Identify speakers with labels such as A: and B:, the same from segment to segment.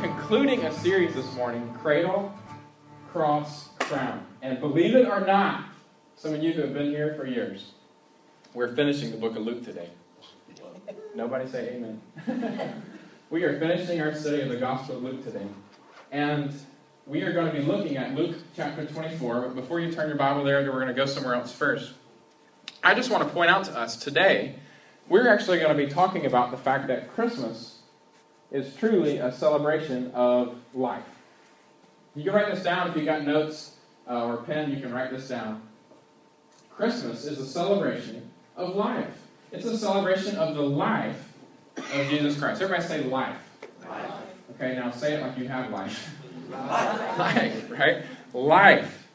A: concluding a series this morning Cradle, Cross, Crown. And believe it or not, some of you who have been here for years, we're finishing the book of Luke today. Nobody say amen. we are finishing our study of the Gospel of Luke today. And we are going to be looking at Luke chapter 24. But before you turn your Bible there, we're going to go somewhere else first. I just want to point out to us today, we're actually going to be talking about the fact that Christmas is truly a celebration of life. You can write this down if you got notes uh, or pen, you can write this down. Christmas is a celebration of life. It's a celebration of the life of Jesus Christ. Everybody say life. life. Okay, now say it like you have life. Life, life right? Life.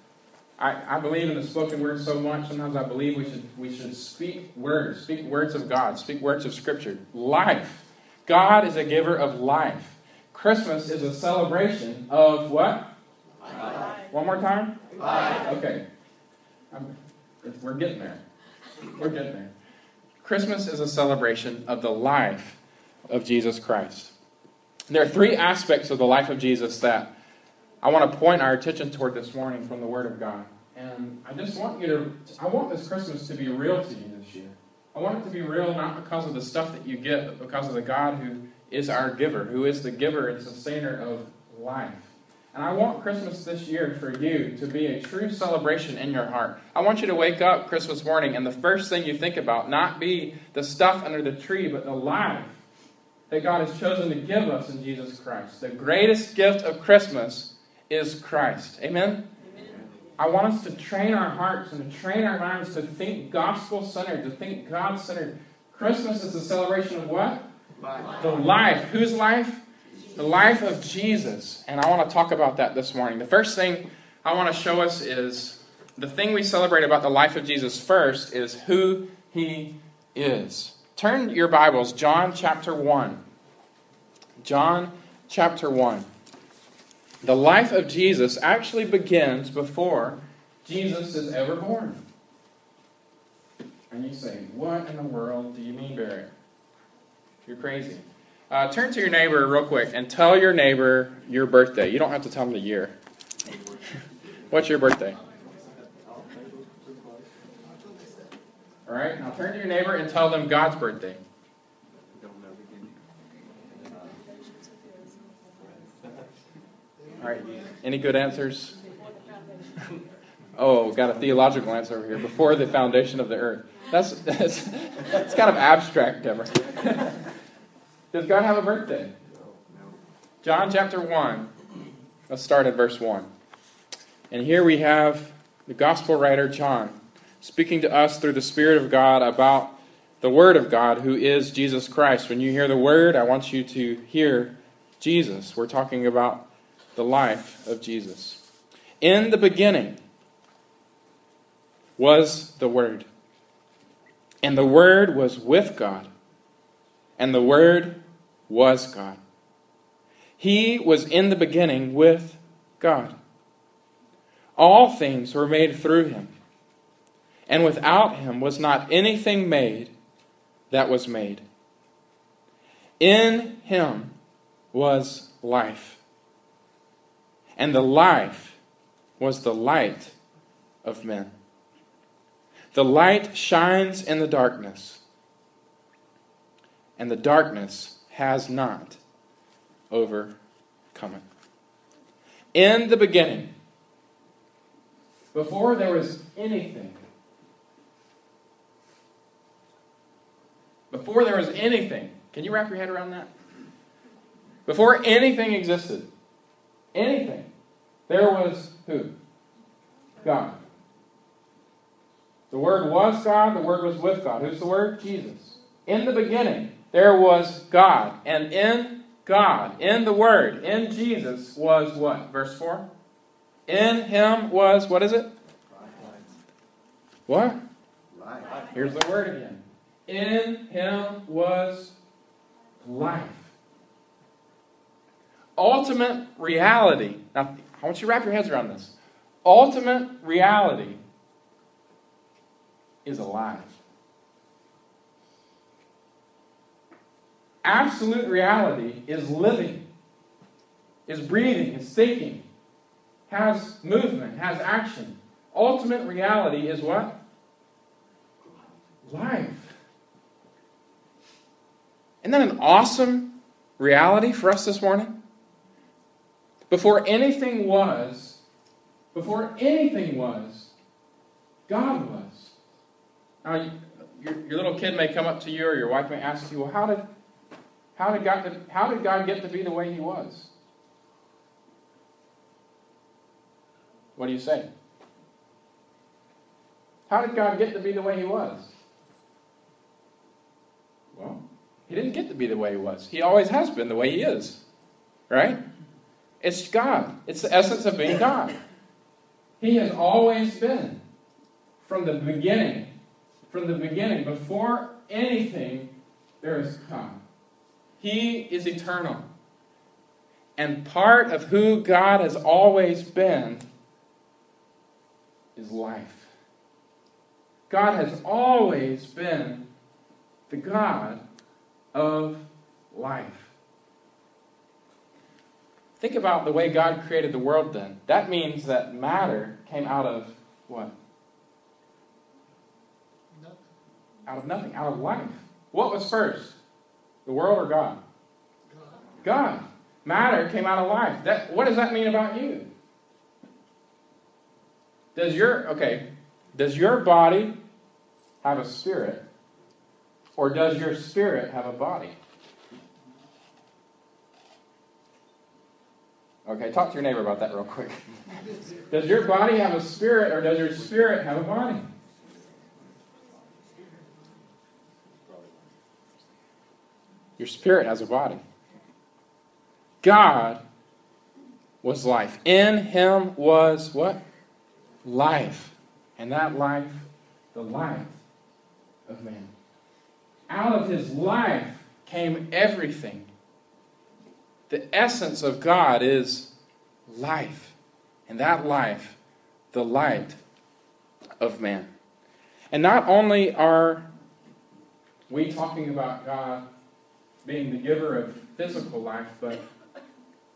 A: I, I believe in the spoken word so much. Sometimes I believe we should we should speak words, speak words of God, speak words of Scripture. Life. God is a giver of life. Christmas is a celebration of what? Life. One more time? Life. Okay. I'm, we're getting there. We're getting there. Christmas is a celebration of the life of Jesus Christ. There are three aspects of the life of Jesus that I want to point our attention toward this morning from the Word of God. And I just want you to, I want this Christmas to be real to you this year. I want it to be real not because of the stuff that you get, but because of the God who is our giver, who is the giver and sustainer of life. And I want Christmas this year for you to be a true celebration in your heart. I want you to wake up Christmas morning and the first thing you think about not be the stuff under the tree, but the life that God has chosen to give us in Jesus Christ. The greatest gift of Christmas is Christ. Amen? I want us to train our hearts and to train our minds to think gospel centered, to think God centered. Christmas is a celebration of what? Life. The life. Whose life? The life of Jesus. And I want to talk about that this morning. The first thing I want to show us is the thing we celebrate about the life of Jesus first is who he is. Turn your Bibles, John chapter 1. John chapter 1. The life of Jesus actually begins before Jesus is ever born. And you say, What in the world do you mean, Barry? You're crazy. Uh, turn to your neighbor real quick and tell your neighbor your birthday. You don't have to tell them the year. What's your birthday? All right, now turn to your neighbor and tell them God's birthday. All right, any good answers? oh, got a theological answer over here. Before the foundation of the earth. That's, that's, that's kind of abstract, Deborah. Does God have a birthday? John chapter 1. Let's start at verse 1. And here we have the gospel writer John speaking to us through the Spirit of God about the Word of God, who is Jesus Christ. When you hear the Word, I want you to hear Jesus. We're talking about the life of Jesus. In the beginning was the Word, and the Word was with God, and the Word was God. He was in the beginning with God. All things were made through him, and without him was not anything made that was made. In him was life, and the life was the light of men. The light shines in the darkness, and the darkness has not overcome it. In the beginning, before there was anything, before there was anything, can you wrap your head around that? Before anything existed, anything, there was who? God. The Word was God, the Word was with God. Who's the Word? Jesus. In the beginning, there was God. And in God, in the Word, in Jesus, was what? Verse 4? In Him was, what is it? What? Life. Here's the word again. In Him was life. Ultimate reality. Now, I want you to wrap your heads around this. Ultimate reality is alive. absolute reality is living. is breathing, is thinking, has movement, has action. Ultimate reality is what? Life. Isn't that an awesome reality for us this morning? Before anything was, before anything was, God was. Now, your, your little kid may come up to you or your wife may ask you, well, how did, how did, God, how did God get to be the way he was? What do you say? How did God get to be the way he was? Well, he didn't get to be the way he was. He always has been the way he is. Right? It's God. It's the essence of being God. He has always been. From the beginning. From the beginning. Before anything, there is God. He is eternal. And part of who God has always been is life. God has always been the God of life. Think about the way God created the world then. That means that matter came out of what? Nothing. Out of nothing, out of life. What was first? The world or God? God. God. Matter came out of life. That, what does that mean about you? Does your okay, does your body have a spirit? Or does your spirit have a body? Okay, talk to your neighbor about that real quick. does your body have a spirit or does your spirit have a body? Your spirit has a body. God was life. In him was what? Life. And that life, the life of man. Out of his life came everything. The essence of God is life. And that life, the light of man. And not only are we talking about God being the giver of physical life, but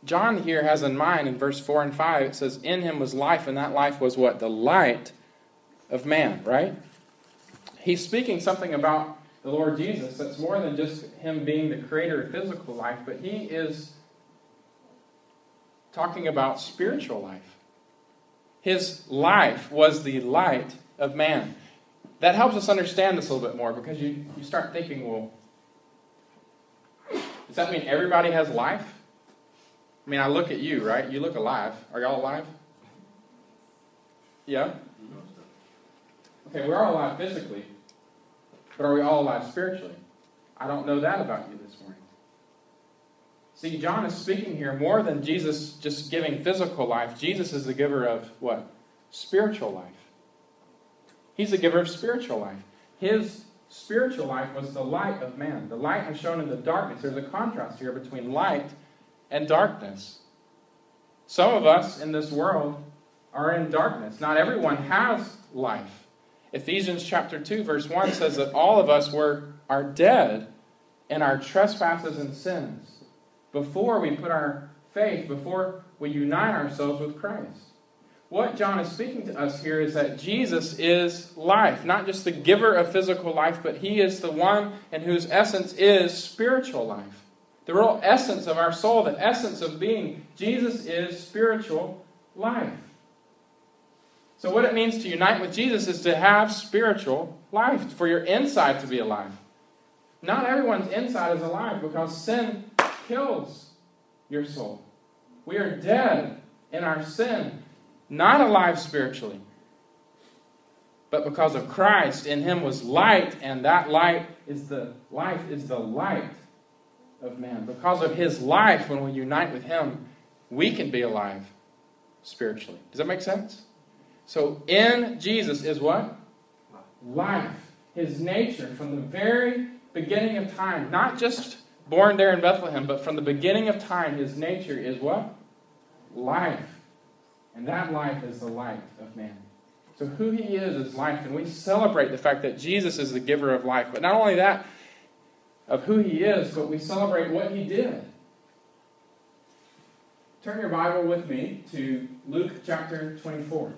A: John here has in mind in verse 4 and 5, it says, In him was life, and that life was what? The light of man, right? He's speaking something about the Lord Jesus that's more than just him being the creator of physical life, but he is talking about spiritual life. His life was the light of man. That helps us understand this a little bit more because you, you start thinking, well, does that mean everybody has life? I mean, I look at you, right? You look alive. Are y'all alive? Yeah? Okay, we're all alive physically, but are we all alive spiritually? I don't know that about you this morning. See, John is speaking here more than Jesus just giving physical life. Jesus is the giver of what? Spiritual life. He's the giver of spiritual life. His spiritual life was the light of man. The light has shown in the darkness. There's a contrast here between light and darkness. Some of us in this world are in darkness. Not everyone has life. Ephesians chapter 2 verse 1 says that all of us were are dead in our trespasses and sins before we put our faith, before we unite ourselves with Christ. What John is speaking to us here is that Jesus is life, not just the giver of physical life, but he is the one in whose essence is spiritual life. The real essence of our soul, the essence of being. Jesus is spiritual life. So, what it means to unite with Jesus is to have spiritual life, for your inside to be alive. Not everyone's inside is alive because sin kills your soul. We are dead in our sin, not alive spiritually. But because of Christ, in him was light, and that light is the life is the light of man. Because of his life, when we unite with him, we can be alive spiritually. Does that make sense? So in Jesus is what? Life. His nature from the very beginning of time. Not just born there in Bethlehem, but from the beginning of time, his nature is what? Life. And that life is the light of man. So who he is is life. And we celebrate the fact that Jesus is the giver of life. But not only that, of who he is, but we celebrate what he did turn your Bible with me to Luke chapter 24.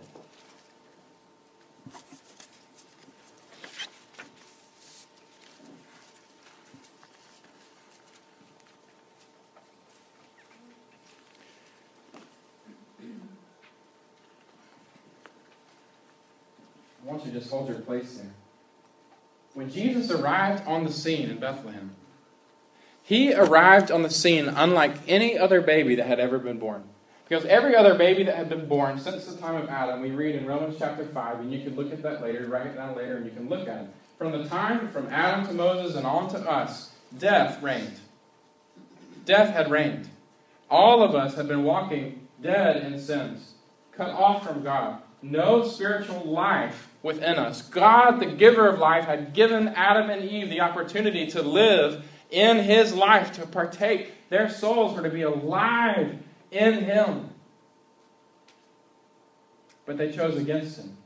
A: Just hold your place there. When Jesus arrived on the scene in Bethlehem, he arrived on the scene unlike any other baby that had ever been born. Because every other baby that had been born since the time of Adam, we read in Romans chapter 5, and you can look at that later, write it down later, and you can look at it. From the time from Adam to Moses and on to us, death reigned. Death had reigned. All of us had been walking dead in sins, cut off from God, no spiritual life within us. God, the giver of life, had given Adam and Eve the opportunity to live in his life, to partake. Their souls were to be alive in him. But they chose against him.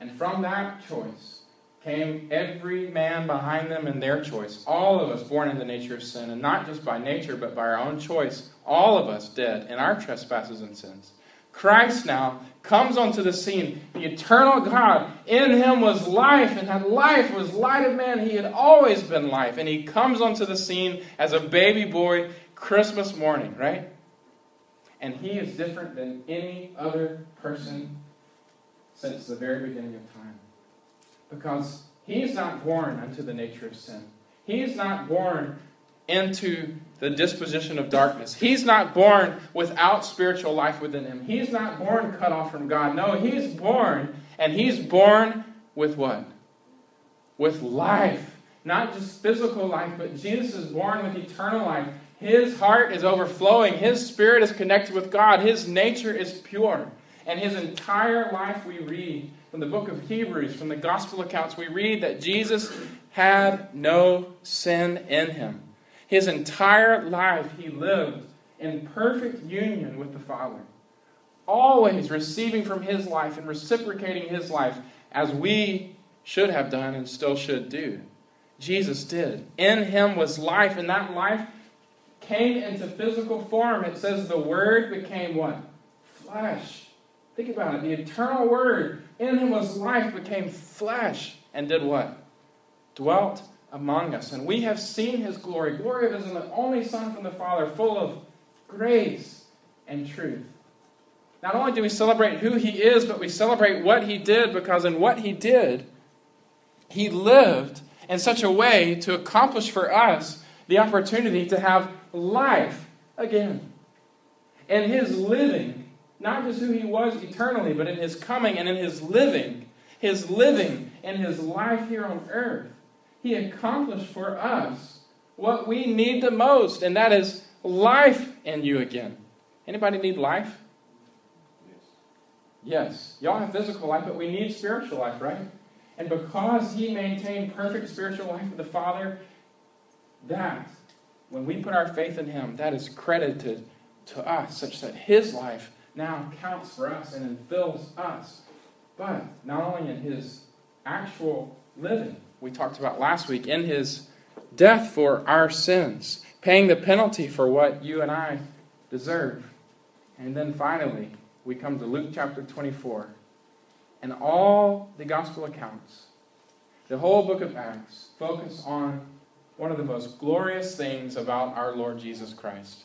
A: And from that choice came every man behind them in their choice. All of us born in the nature of sin, and not just by nature, but by our own choice. All of us dead in our trespasses and sins. Christ now comes onto the scene. The eternal God, in him was life, and that life was light of man. He had always been life. And he comes onto the scene as a baby boy Christmas morning, right? And he is different than any other person since the very beginning of time. Because he is not born unto the nature of sin. He is not born into the disposition of darkness. He's not born without spiritual life within him. He's not born cut off from God. No, he's born, and he's born with what? With life. Not just physical life, but Jesus is born with eternal life. His heart is overflowing. His spirit is connected with God. His nature is pure. And his entire life, we read from the book of Hebrews, from the gospel accounts, we read that Jesus had no sin in him. His entire life, he lived in perfect union with the Father, always receiving from his life and reciprocating his life as we should have done and still should do. Jesus did. In him was life, and that life came into physical form. It says the Word became what? Flesh. Think about it. The eternal Word in him was life, became flesh, and did what? Dwelt among us. And we have seen his glory. Glory of his only Son from the Father, full of grace and truth. Not only do we celebrate who he is, but we celebrate what he did because in what he did, he lived in such a way to accomplish for us the opportunity to have life again. And his living, not just who he was eternally, but in his coming and in his living, his living and his life here on earth, he accomplished for us what we need the most, and that is life in you again. Anybody need life? Yes. Yes. Y'all have physical life, but we need spiritual life, right? And because he maintained perfect spiritual life with the Father, that, when we put our faith in him, that is credited to us, such that his life now counts for us and fills us. But not only in his actual living, we talked about last week, in his death for our sins, paying the penalty for what you and I deserve. And then finally, we come to Luke chapter 24. And all the gospel accounts, the whole book of Acts, focus on one of the most glorious things about our Lord Jesus Christ.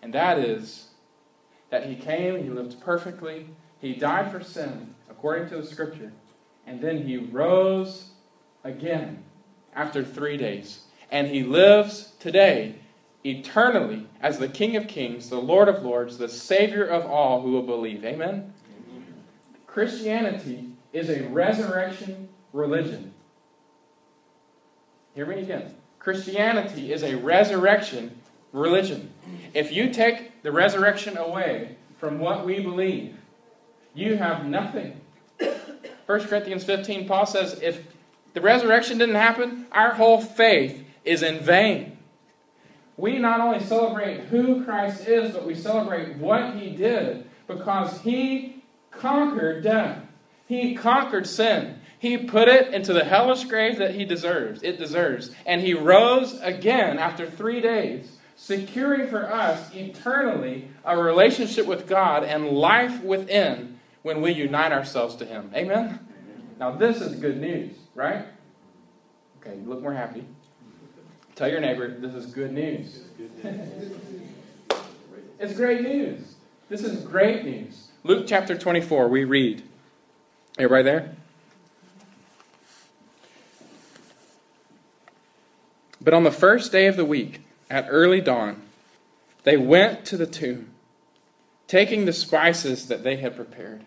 A: And that is that he came, he lived perfectly, he died for sin, according to the scripture, and then he rose again after three days. And he lives today eternally as the King of Kings, the Lord of Lords, the Savior of all who will believe. Amen? Amen. Christianity is a resurrection religion. Hear me again. Christianity is a resurrection religion. If you take the resurrection away from what we believe, you have nothing. 1 Corinthians 15, Paul says, if the resurrection didn't happen, our whole faith is in vain. We not only celebrate who Christ is, but we celebrate what he did because he conquered death. He conquered sin. He put it into the hellish grave that he deserves. It deserves. And he rose again after three days securing for us eternally a relationship with God and life within when we unite ourselves to Him. Amen? Now, this is good news, right? Okay, you look more happy. Tell your neighbor, this is good news. it's great news. This is great news. Luke chapter 24, we read. Everybody there? But on the first day of the week, at early dawn, they went to the tomb, taking the spices that they had prepared.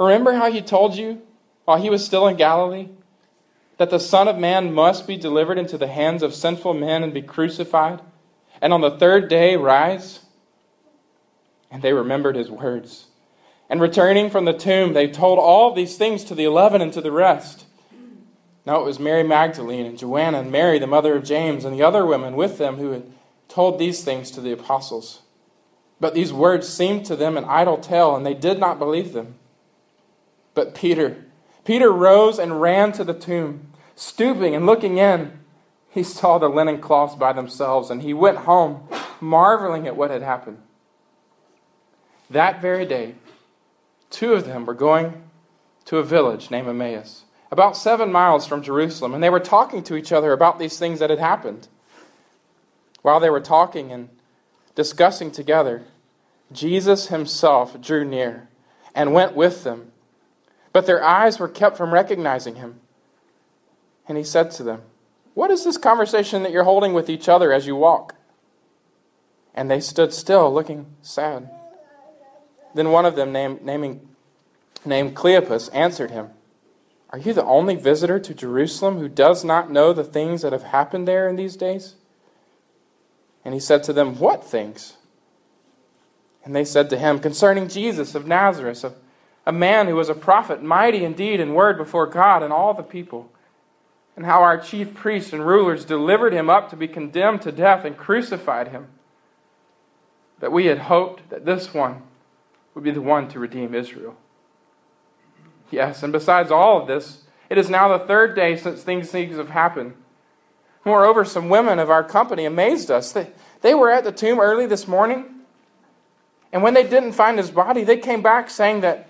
A: Remember how he told you while he was still in Galilee that the Son of Man must be delivered into the hands of sinful men and be crucified, and on the third day rise? And they remembered his words. And returning from the tomb, they told all these things to the eleven and to the rest. Now it was Mary Magdalene and Joanna and Mary, the mother of James, and the other women with them who had told these things to the apostles. But these words seemed to them an idle tale, and they did not believe them. But Peter, Peter rose and ran to the tomb. Stooping and looking in, he saw the linen cloths by themselves, and he went home, marveling at what had happened. That very day, Two of them were going to a village named Emmaus, about seven miles from Jerusalem, and they were talking to each other about these things that had happened. While they were talking and discussing together, Jesus himself drew near and went with them, but their eyes were kept from recognizing him. And he said to them, What is this conversation that you're holding with each other as you walk? And they stood still, looking sad. Then one of them, named, naming, named Cleopas, answered him, Are you the only visitor to Jerusalem who does not know the things that have happened there in these days? And he said to them, What things? And they said to him, Concerning Jesus of Nazareth, a, a man who was a prophet, mighty indeed in word before God and all the people, and how our chief priests and rulers delivered him up to be condemned to death and crucified him. That we had hoped that this one would be the one to redeem Israel. Yes, and besides all of this, it is now the third day since things, things have happened. Moreover, some women of our company amazed us. They, they were at the tomb early this morning, and when they didn't find his body, they came back saying that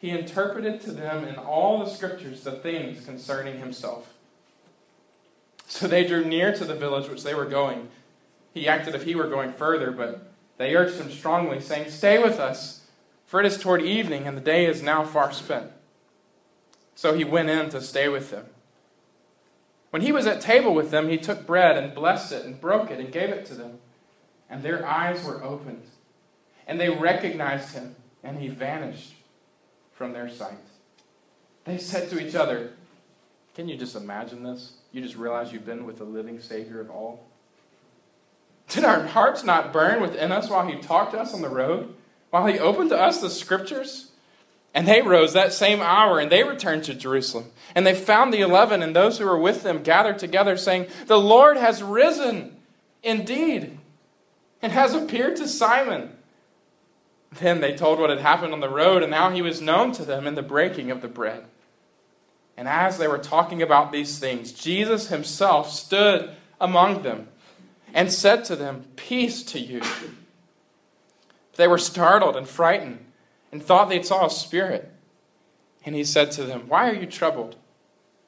A: he interpreted to them in all the scriptures the things concerning himself. So they drew near to the village which they were going. He acted as if he were going further, but they urged him strongly, saying, Stay with us for it is toward evening, and the day is now far spent. So he went in to stay with them. When he was at table with them, he took bread and blessed it and broke it and gave it to them. And their eyes were opened, and they recognized him, and he vanished from their sight. They said to each other, Can you just imagine this? You just realize you've been with the living Savior of all? Did our hearts not burn within us while he talked to us on the road? while he opened to us the scriptures? And they rose that same hour and they returned to Jerusalem. And they found the eleven and those who were with them gathered together, saying, The Lord has risen indeed and has appeared to Simon. Then they told what had happened on the road and how he was known to them in the breaking of the bread. And as they were talking about these things, Jesus himself stood among them and said to them, Peace to you. They were startled and frightened and thought they saw a spirit. And he said to them, Why are you troubled?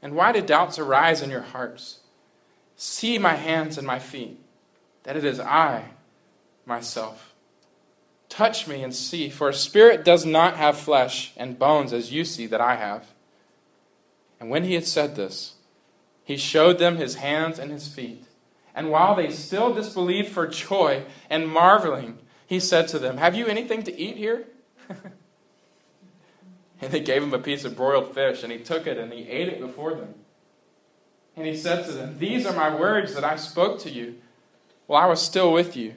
A: And why do doubts arise in your hearts? See my hands and my feet, that it is I myself. Touch me and see, for a spirit does not have flesh and bones as you see that I have. And when he had said this, he showed them his hands and his feet. And while they still disbelieved for joy and marveling, he said to them, Have you anything to eat here? and they gave him a piece of broiled fish, and he took it and he ate it before them. And he said to them, These are my words that I spoke to you while I was still with you.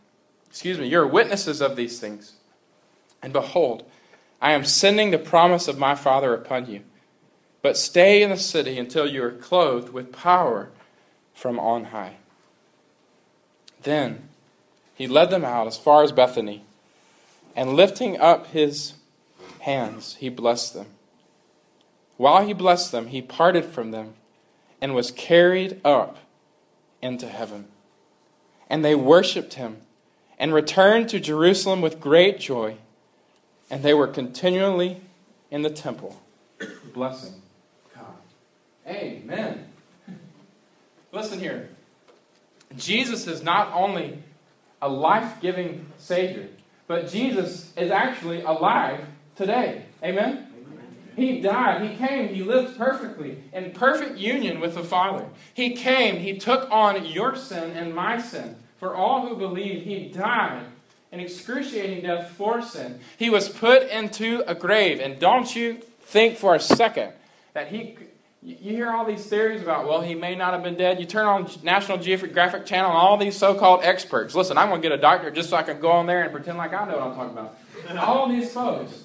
A: Excuse me, you're witnesses of these things. And behold, I am sending the promise of my Father upon you. But stay in the city until you are clothed with power from on high. Then he led them out as far as Bethany, and lifting up his hands, he blessed them. While he blessed them, he parted from them and was carried up into heaven. And they worshipped him and returned to Jerusalem with great joy, and they were continually in the temple, blessing God. Amen. Listen here. Jesus is not only a life giving Savior, but Jesus is actually alive today. Amen? He died. He came. He lived perfectly in perfect union with the Father. He came. He took on your sin and my sin. For all who believe, He died an excruciating death for sin. He was put into a grave. And don't you think for a second that He you hear all these theories about, well, he may not have been dead. You turn on National Geographic Channel and all these so called experts. Listen, I'm going to get a doctor just so I can go on there and pretend like I know what I'm talking about. And all these folks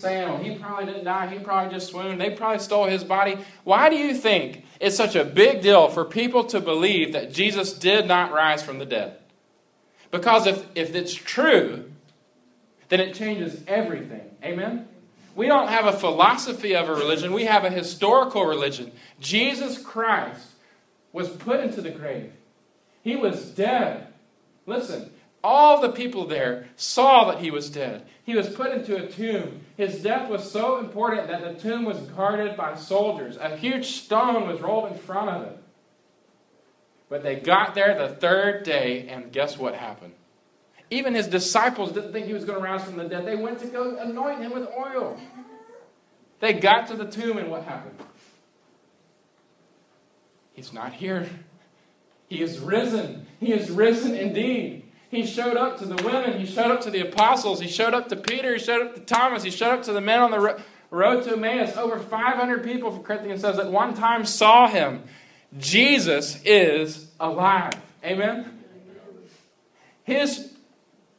A: saying, well, he probably didn't die. He probably just swooned. They probably stole his body. Why do you think it's such a big deal for people to believe that Jesus did not rise from the dead? Because if, if it's true, then it changes everything. Amen? We don't have a philosophy of a religion, we have a historical religion. Jesus Christ was put into the grave, he was dead. Listen, all the people there saw that he was dead. He was put into a tomb. His death was so important that the tomb was guarded by soldiers. A huge stone was rolled in front of it. But they got there the third day, and guess what happened? Even his disciples didn't think he was going to rise from the dead. They went to go anoint him with oil. They got to the tomb, and what happened? He's not here. He is risen. He is risen indeed. He showed up to the women. He showed up to the apostles. He showed up to Peter. He showed up to Thomas. He showed up to the men on the road to Emmaus. Over 500 people, for Corinthians says, at one time saw him. Jesus is alive. Amen? His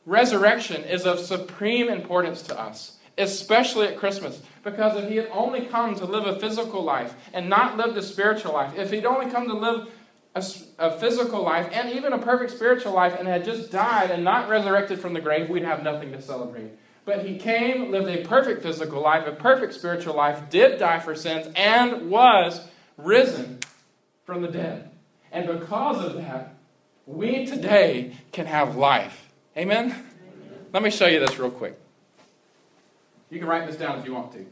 A: resurrection is of supreme importance to us, especially at Christmas. Because if he had only come to live a physical life and not lived a spiritual life, if he'd only come to live a, a, physical life and even a perfect spiritual life and had just died and not resurrected from the grave, we'd have nothing to celebrate. But he came, lived a perfect physical life, a perfect spiritual life, did die for sins, and was risen from the dead. And because of that, we today can have life. Amen? Amen? Let me show you this real quick. You can write this down if you want to.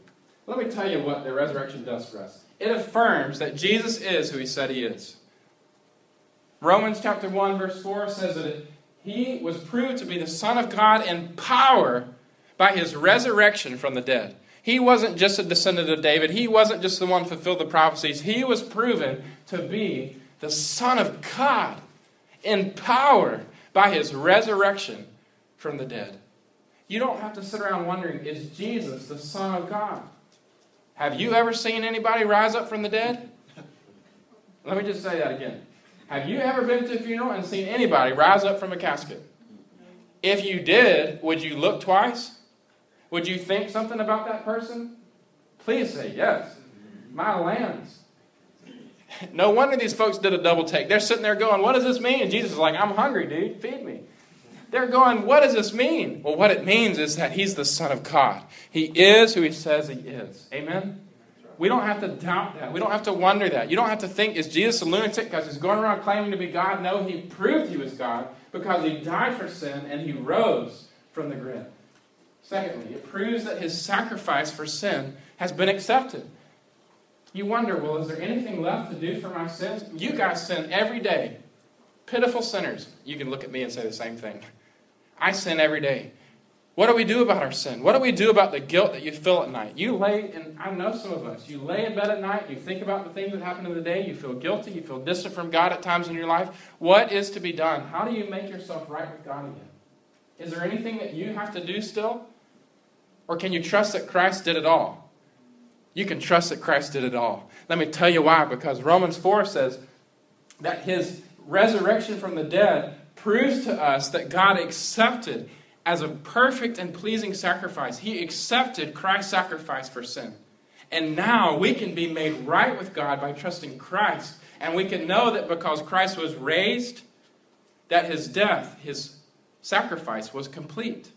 A: Let me tell you what the resurrection does for us. It affirms that Jesus is who he said he is. Romans chapter 1 verse 4 says that he was proved to be the son of God in power by his resurrection from the dead. He wasn't just a descendant of David. He wasn't just the one fulfilled the prophecies. He was proven to be the son of God in power by his resurrection from the dead. You don't have to sit around wondering, is Jesus the Son of God? Have you ever seen anybody rise up from the dead? Let me just say that again. Have you ever been to a funeral and seen anybody rise up from a casket? If you did, would you look twice? Would you think something about that person? Please say yes. My lands. No wonder these folks did a double take. They're sitting there going, What does this mean? And Jesus is like, I'm hungry, dude. Feed me. They're going, What does this mean? Well, what it means is that he's the Son of God. He is who he says he is. Amen? We don't have to doubt that. We don't have to wonder that. You don't have to think, Is Jesus a lunatic because he's going around claiming to be God? No, he proved he was God because he died for sin and he rose from the grave. Secondly, it proves that his sacrifice for sin has been accepted. You wonder, well, is there anything left to do for my sins? You guys sin every day. Pitiful sinners. You can look at me and say the same thing. I sin every day. What do we do about our sin? What do we do about the guilt that you feel at night? You lay, and I know some of us, you lay in bed at night, you think about the things that happened in the day, you feel guilty, you feel distant from God at times in your life. What is to be done? How do you make yourself right with God again? Is there anything that you have to do still? Or can you trust that Christ did it all? You can trust that Christ did it all. Let me tell you why. Because Romans 4 says that his resurrection from the dead proves to us that God accepted as a perfect and pleasing sacrifice. He accepted Christ's sacrifice for sin. And now we can be made right with God by trusting Christ. And we can know that because Christ was raised, that his death, his sacrifice, was complete.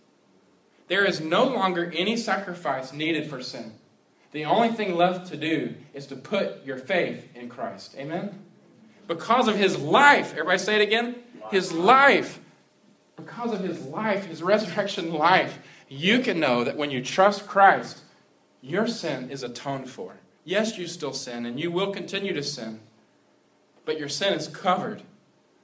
A: There is no longer any sacrifice needed for sin. The only thing left to do is to put your faith in Christ. Amen? Because of his life, everybody say it again? His life. Because of his life, his resurrection life, you can know that when you trust Christ, your sin is atoned for. Yes, you still sin, and you will continue to sin, but your sin is covered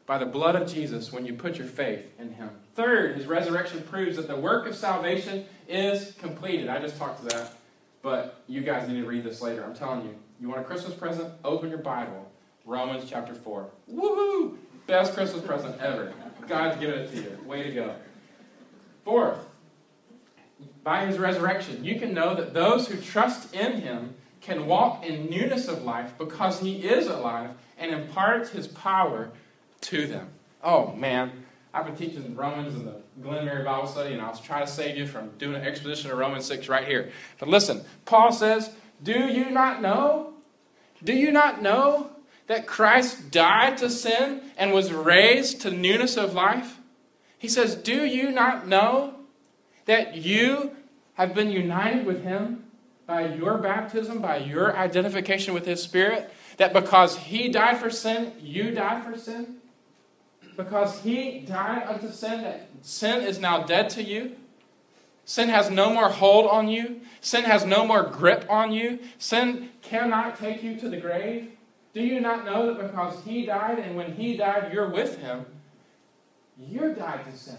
A: by the blood of Jesus when you put your faith in him. Third, his resurrection proves that the work of salvation is completed. I just talked to that, but you guys need to read this later. I'm telling you. You want a Christmas present? Open your Bible. Romans chapter 4. Woohoo! Best Christmas present ever. God's given it to you. Way to go. Fourth, by his resurrection, you can know that those who trust in him can walk in newness of life because he is alive and imparts his power to them. Oh, man. I've been teaching Romans in the Glen Mary Bible study, and I'll try to save you from doing an exposition of Romans 6 right here. But listen, Paul says, Do you not know? Do you not know that Christ died to sin and was raised to newness of life? He says, Do you not know that you have been united with Him by your baptism, by your identification with His Spirit? That because He died for sin, you died for sin? Because He died unto sin, that sin is now dead to you? Sin has no more hold on you. Sin has no more grip on you. Sin cannot take you to the grave. Do you not know that because he died, and when he died, you're with him, you died to sin?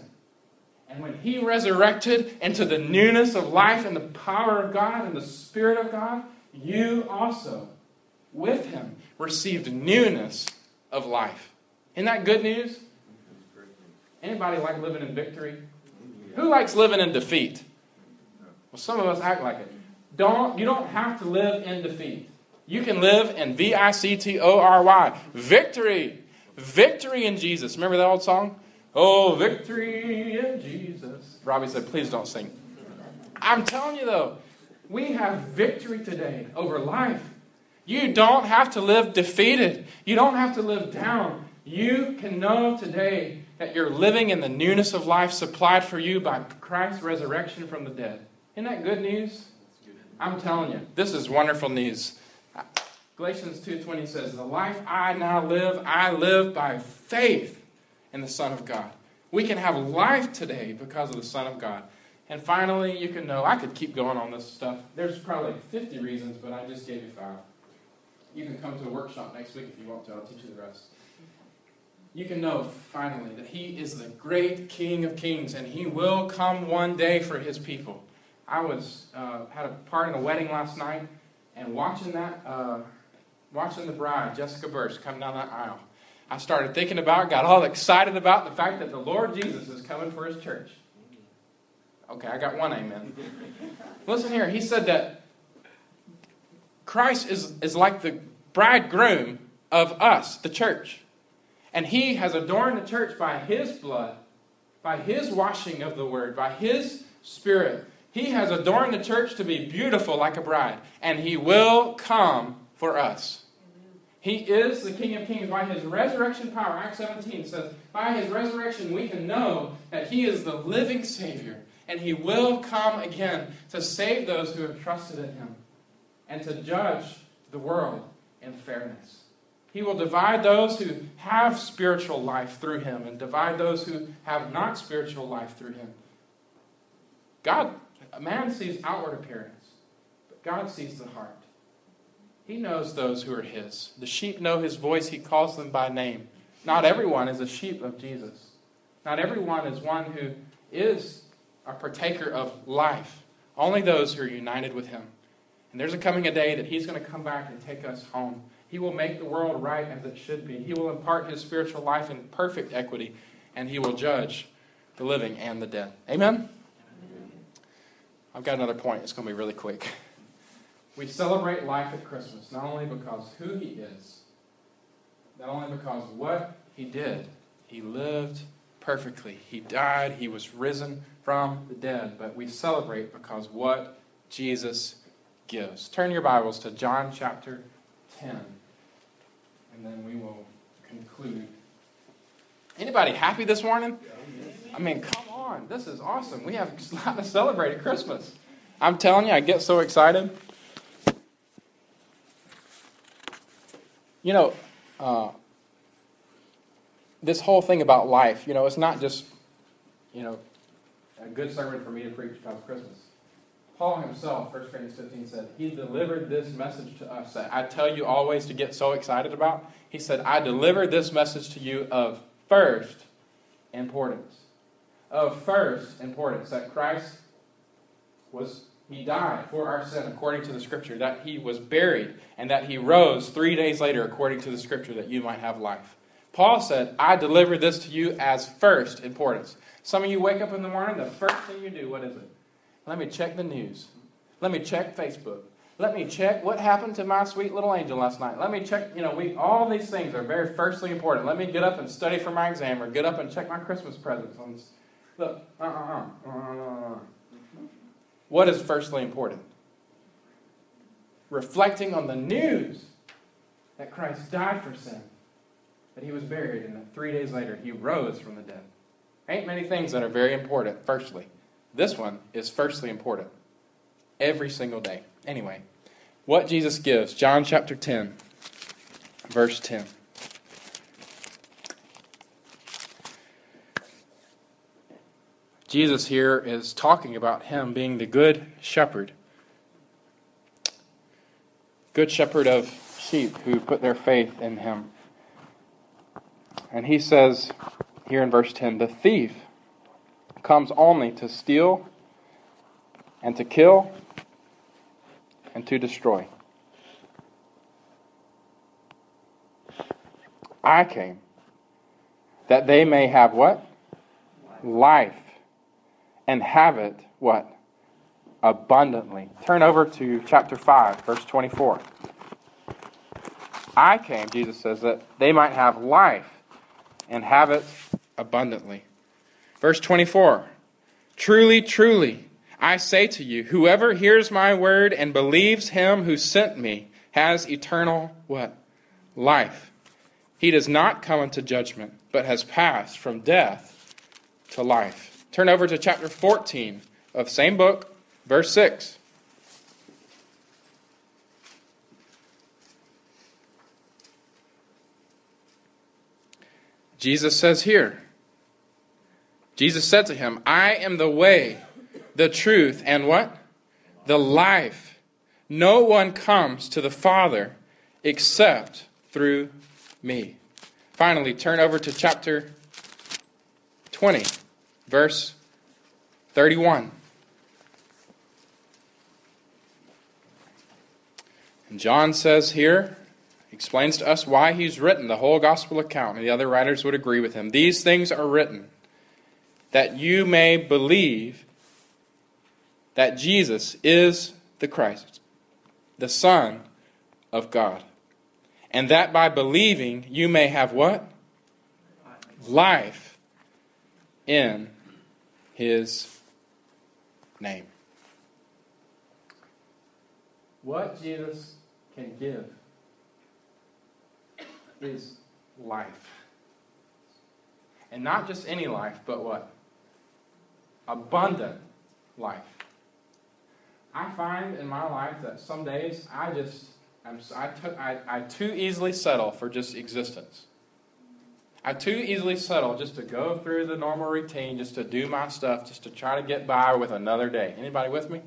A: And when he resurrected into the newness of life and the power of God and the Spirit of God, you also, with him, received newness of life. Isn't that good news? Anybody like living in victory? Who likes living in defeat? Well, some of us act like it. Don't you don't have to live in defeat. You can live in V I C T O R Y. Victory. Victory in Jesus. Remember that old song? Oh, victory in Jesus. Robbie said, please don't sing. I'm telling you though, we have victory today over life. You don't have to live defeated. You don't have to live down. You can know today that you're living in the newness of life supplied for you by Christ's resurrection from the dead. Isn't that good news? I'm telling you, this is wonderful news. Galatians 2:20 says, "The life I now live, I live by faith in the Son of God." We can have life today because of the Son of God. And finally, you can know, I could keep going on this stuff. There's probably 50 reasons, but I just gave you five. You can come to a workshop next week if you want to. I'll teach you the rest. You can know finally that He is the great King of Kings, and He will come one day for His people. I was uh, had a part in a wedding last night, and watching that, uh, watching the bride Jessica Burst come down that aisle, I started thinking about, got all excited about the fact that the Lord Jesus is coming for His church. Okay, I got one amen. Listen here, He said that Christ is, is like the bridegroom of us, the church. And he has adorned the church by his blood, by his washing of the word, by his spirit. He has adorned the church to be beautiful like a bride, and he will come for us. He is the King of Kings. By his resurrection power, Acts 17 says, by his resurrection, we can know that he is the living Savior, and he will come again to save those who have trusted in him and to judge the world in fairness. He will divide those who have spiritual life through him and divide those who have not spiritual life through him. God, a man sees outward appearance, but God sees the heart. He knows those who are his. The sheep know his voice, he calls them by name. Not everyone is a sheep of Jesus. Not everyone is one who is a partaker of life. Only those who are united with him. And there's a coming a day that he's going to come back and take us home. He will make the world right as it should be. He will impart his spiritual life in perfect equity, and he will judge the living and the dead. Amen? I've got another point. It's going to be really quick. We celebrate life at Christmas not only because who he is, not only because what he did. He lived perfectly. He died. He was risen from the dead. But we celebrate because what Jesus gives. Turn your Bibles to John chapter 10, and then we will conclude. Anybody happy this morning? I mean, come on. This is awesome. We have a lot to celebrate at Christmas. I'm telling you, I get so excited. You know, uh, this whole thing about life, you know, it's not just, you know, a good sermon for me to preach about Christmas. Paul himself, 1 Corinthians 15, said, He delivered this message to us that I tell you always to get so excited about. He said, I delivered this message to you of first importance. Of first importance, that Christ was he died for our sin according to the scripture, that he was buried, and that he rose three days later according to the scripture, that you might have life. Paul said, I deliver this to you as first importance. Some of you wake up in the morning, the first thing you do, what is it? Let me check the news. Let me check Facebook. Let me check what happened to my sweet little angel last night. Let me check, you know, we all these things are very firstly important. Let me get up and study for my exam or get up and check my Christmas presents. Look, uh-uh-uh. uh-uh. uh-uh, uh-uh. What is firstly important? Reflecting on the news that Christ died for sin, that he was buried, and that three days later he rose from the dead. Ain't many things that are very important, firstly. This one is firstly important every single day. Anyway, what Jesus gives, John chapter 10, verse 10. Jesus here is talking about him being the good shepherd. Good shepherd of sheep who put their faith in him. And he says here in verse 10 the thief comes only to steal and to kill and to destroy. I came that they may have what? Life and have it what? Abundantly. Turn over to chapter 5, verse 24. I came, Jesus says, that they might have life and have it abundantly. Verse 24 Truly, truly, I say to you, whoever hears my word and believes him who sent me has eternal what? Life. He does not come into judgment, but has passed from death to life. Turn over to chapter 14 of same book, verse 6. Jesus says here, Jesus said to him, I am the way, the truth, and what? The life. No one comes to the Father except through me. Finally, turn over to chapter 20 verse 31. And John says here, explains to us why he's written the whole gospel account, and the other writers would agree with him. These things are written that you may believe that Jesus is the Christ, the Son of God. And that by believing you may have what? Life in his name. What Jesus can give is life. And not just any life, but what? Abundant life. I find in my life that some days I just, I'm, I, took, I, I too easily settle for just existence. I too easily settle just to go through the normal routine, just to do my stuff, just to try to get by with another day. Anybody with me?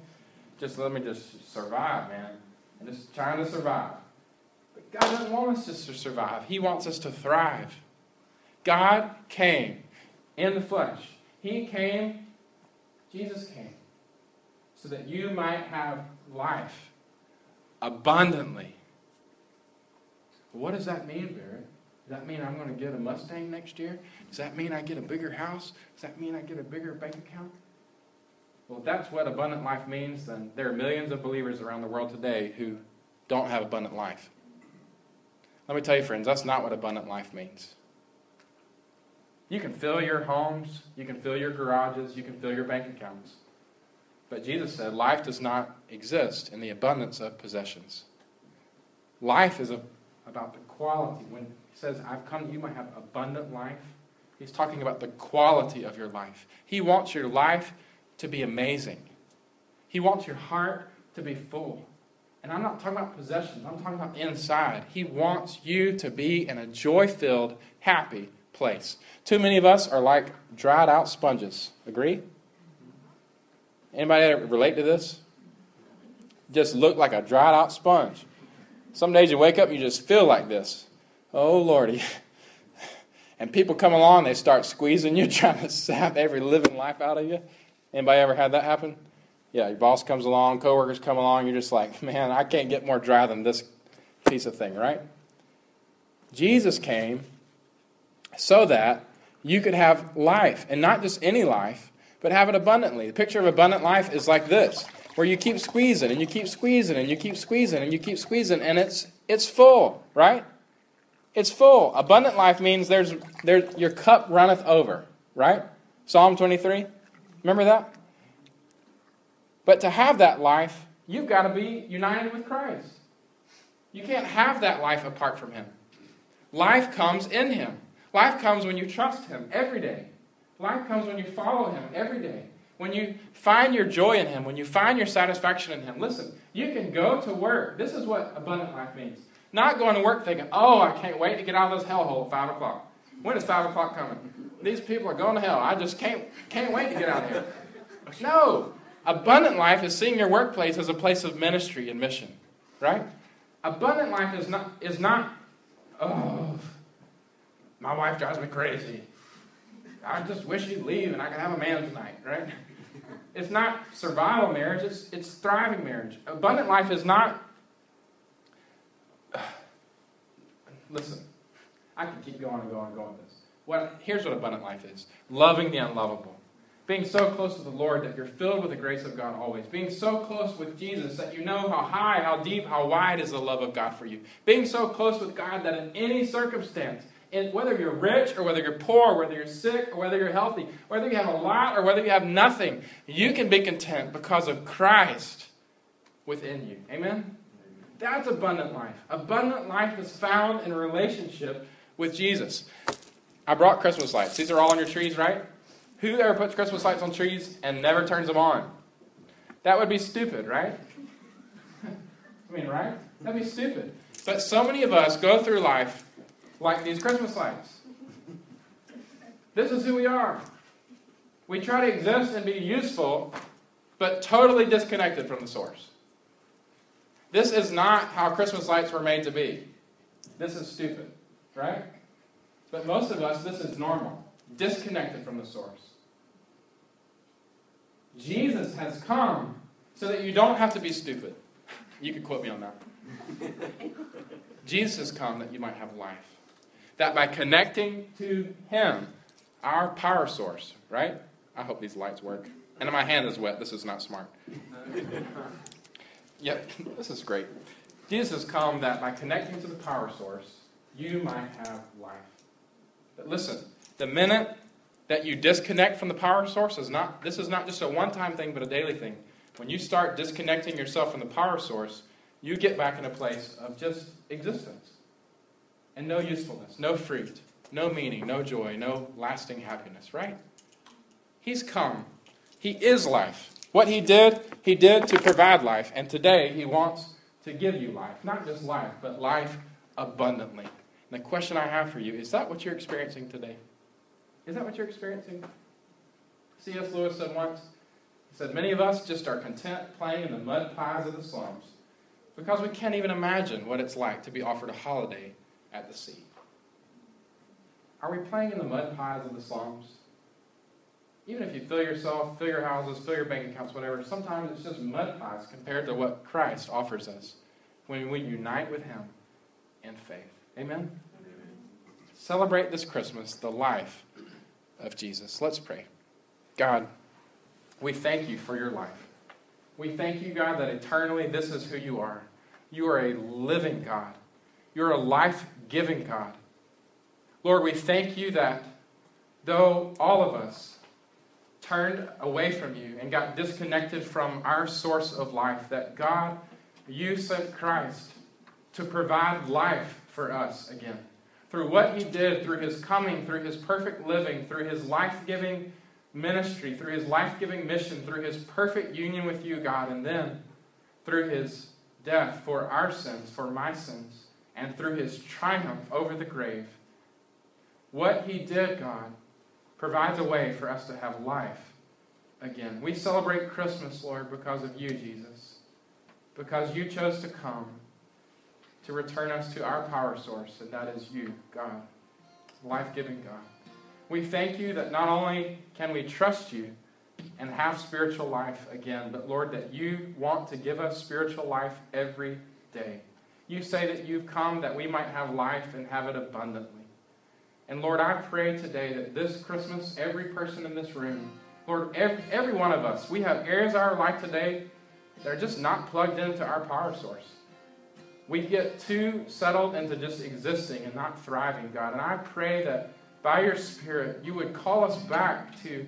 A: Just let me just survive, man. And just trying to survive. But God doesn't want us just to survive. He wants us to thrive. God came in the flesh. He came, Jesus came, so that you might have life abundantly. What does that mean, Barrett? Does that mean I'm going to get a Mustang next year? Does that mean I get a bigger house? Does that mean I get a bigger bank account? Well, if that's what abundant life means, then there are millions of believers around the world today who don't have abundant life. Let me tell you, friends, that's not what abundant life means. You can fill your homes, you can fill your garages, you can fill your bank accounts. But Jesus said life does not exist in the abundance of possessions. Life is a, about the quality. When he says, I've come that you might have abundant life, he's talking about the quality of your life. He wants your life to be amazing, he wants your heart to be full. And I'm not talking about possessions, I'm talking about inside. He wants you to be in a joy filled, happy place. Too many of us are like dried out sponges. Agree? Anybody relate to this? Just look like a dried out sponge. Some days you wake up and you just feel like this. Oh, Lordy. And people come along, they start squeezing you, trying to sap every living life out of you. Anybody ever had that happen? Yeah, your boss comes along, coworkers come along, you're just like, man, I can't get more dry than this piece of thing, right? Jesus came so that you could have life, and not just any life, but have it abundantly. The picture of abundant life is like this, where you keep squeezing and you keep squeezing and you keep squeezing and you keep squeezing, and it's it's full, right? It's full. Abundant life means there's, there, your cup runneth over, right? Psalm 23. Remember that? But to have that life, you've got to be united with Christ. You can't have that life apart from Him. Life comes in Him. Life comes when you trust Him every day. Life comes when you follow Him every day. When you find your joy in Him, when you find your satisfaction in Him. Listen, you can go to work. This is what abundant life means. Not going to work thinking, oh, I can't wait to get out of this hellhole at 5 o'clock. When is 5 o'clock coming? These people are going to hell. I just can't, can't wait to get out of here. No. Abundant life is seeing your workplace as a place of ministry and mission, right? Abundant life is not, is not oh, my wife drives me crazy. I just wish you'd leave and I could have a man tonight, right? It's not survival marriage, it's, it's thriving marriage. Abundant life is not listen, I can keep going and going and going with this. What, here's what abundant life is loving the unlovable. Being so close to the Lord that you're filled with the grace of God always. Being so close with Jesus that you know how high, how deep, how wide is the love of God for you. Being so close with God that in any circumstance, in, whether you're rich or whether you're poor, whether you're sick or whether you're healthy, whether you have a lot or whether you have nothing, you can be content because of Christ within you. Amen? That's abundant life. Abundant life is found in a relationship with Jesus. I brought Christmas lights. These are all on your trees, right? Who ever puts Christmas lights on trees and never turns them on? That would be stupid, right? I mean, right? That'd be stupid. But so many of us go through life like these Christmas lights. This is who we are. We try to exist and be useful, but totally disconnected from the source. This is not how Christmas lights were made to be. This is stupid, right? But most of us, this is normal, disconnected from the source. Jesus has come so that you don't have to be stupid. You could quote me on that. Jesus has come that you might have life. That by connecting to Him, our power source, right? I hope these lights work. And my hand is wet. This is not smart. Yep, this is great. Jesus come that by connecting to the power source, you might have life. But listen, the minute that you disconnect from the power source is not this is not just a one-time thing but a daily thing. When you start disconnecting yourself from the power source, you get back in a place of just existence. and no usefulness, no fruit, no meaning, no joy, no lasting happiness, right? He's come. He is life. What he did, he did to provide life. And today, he wants to give you life. Not just life, but life abundantly. And the question I have for you is that what you're experiencing today? Is that what you're experiencing? C.S. Lewis said once, he said, Many of us just are content playing in the mud pies of the slums because we can't even imagine what it's like to be offered a holiday at the sea. Are we playing in the mud pies of the slums? Even if you fill yourself, fill your houses, fill your bank accounts, whatever, sometimes it's just mud pies compared to what Christ offers us when we unite with Him in faith. Amen? Amen? Celebrate this Christmas the life of Jesus. Let's pray. God, we thank you for your life. We thank you, God, that eternally this is who you are. You are a living God. You're a life giving God. Lord, we thank you that though all of us turned away from you and got disconnected from our source of life, that God, you sent Christ to provide life for us again. Through what he did, through his coming, through his perfect living, through his life giving ministry, through his life giving mission, through his perfect union with you, God, and then through his death for our sins, for my sins, and through his triumph over the grave. What he did, God, provides a way for us to have life again. We celebrate Christmas, Lord, because of you, Jesus, because you chose to come to return us to our power source, and that is you, God, life giving God. We thank you that not only can we trust you and have spiritual life again, but Lord, that you want to give us spiritual life every day. You say that you've come that we might have life and have it abundantly. And Lord, I pray today that this Christmas, every person in this room, Lord, every, every one of us, we have areas of our life today that are just not plugged into our power source. We get too settled into just existing and not thriving, God. And I pray that by your Spirit, you would call us back to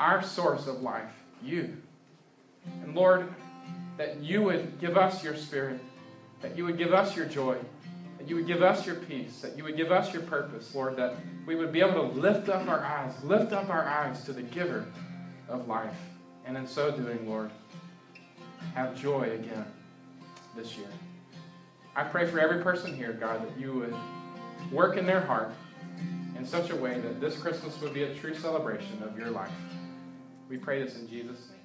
A: our source of life, you. And Lord, that you would give us your Spirit, that you would give us your joy, that you would give us your peace, that you would give us your purpose, Lord, that we would be able to lift up our eyes, lift up our eyes to the giver of life. And in so doing, Lord, have joy again this year. I pray for every person here, God, that you would work in their heart in such a way that this Christmas would be a true celebration of your life. We pray this in Jesus' name.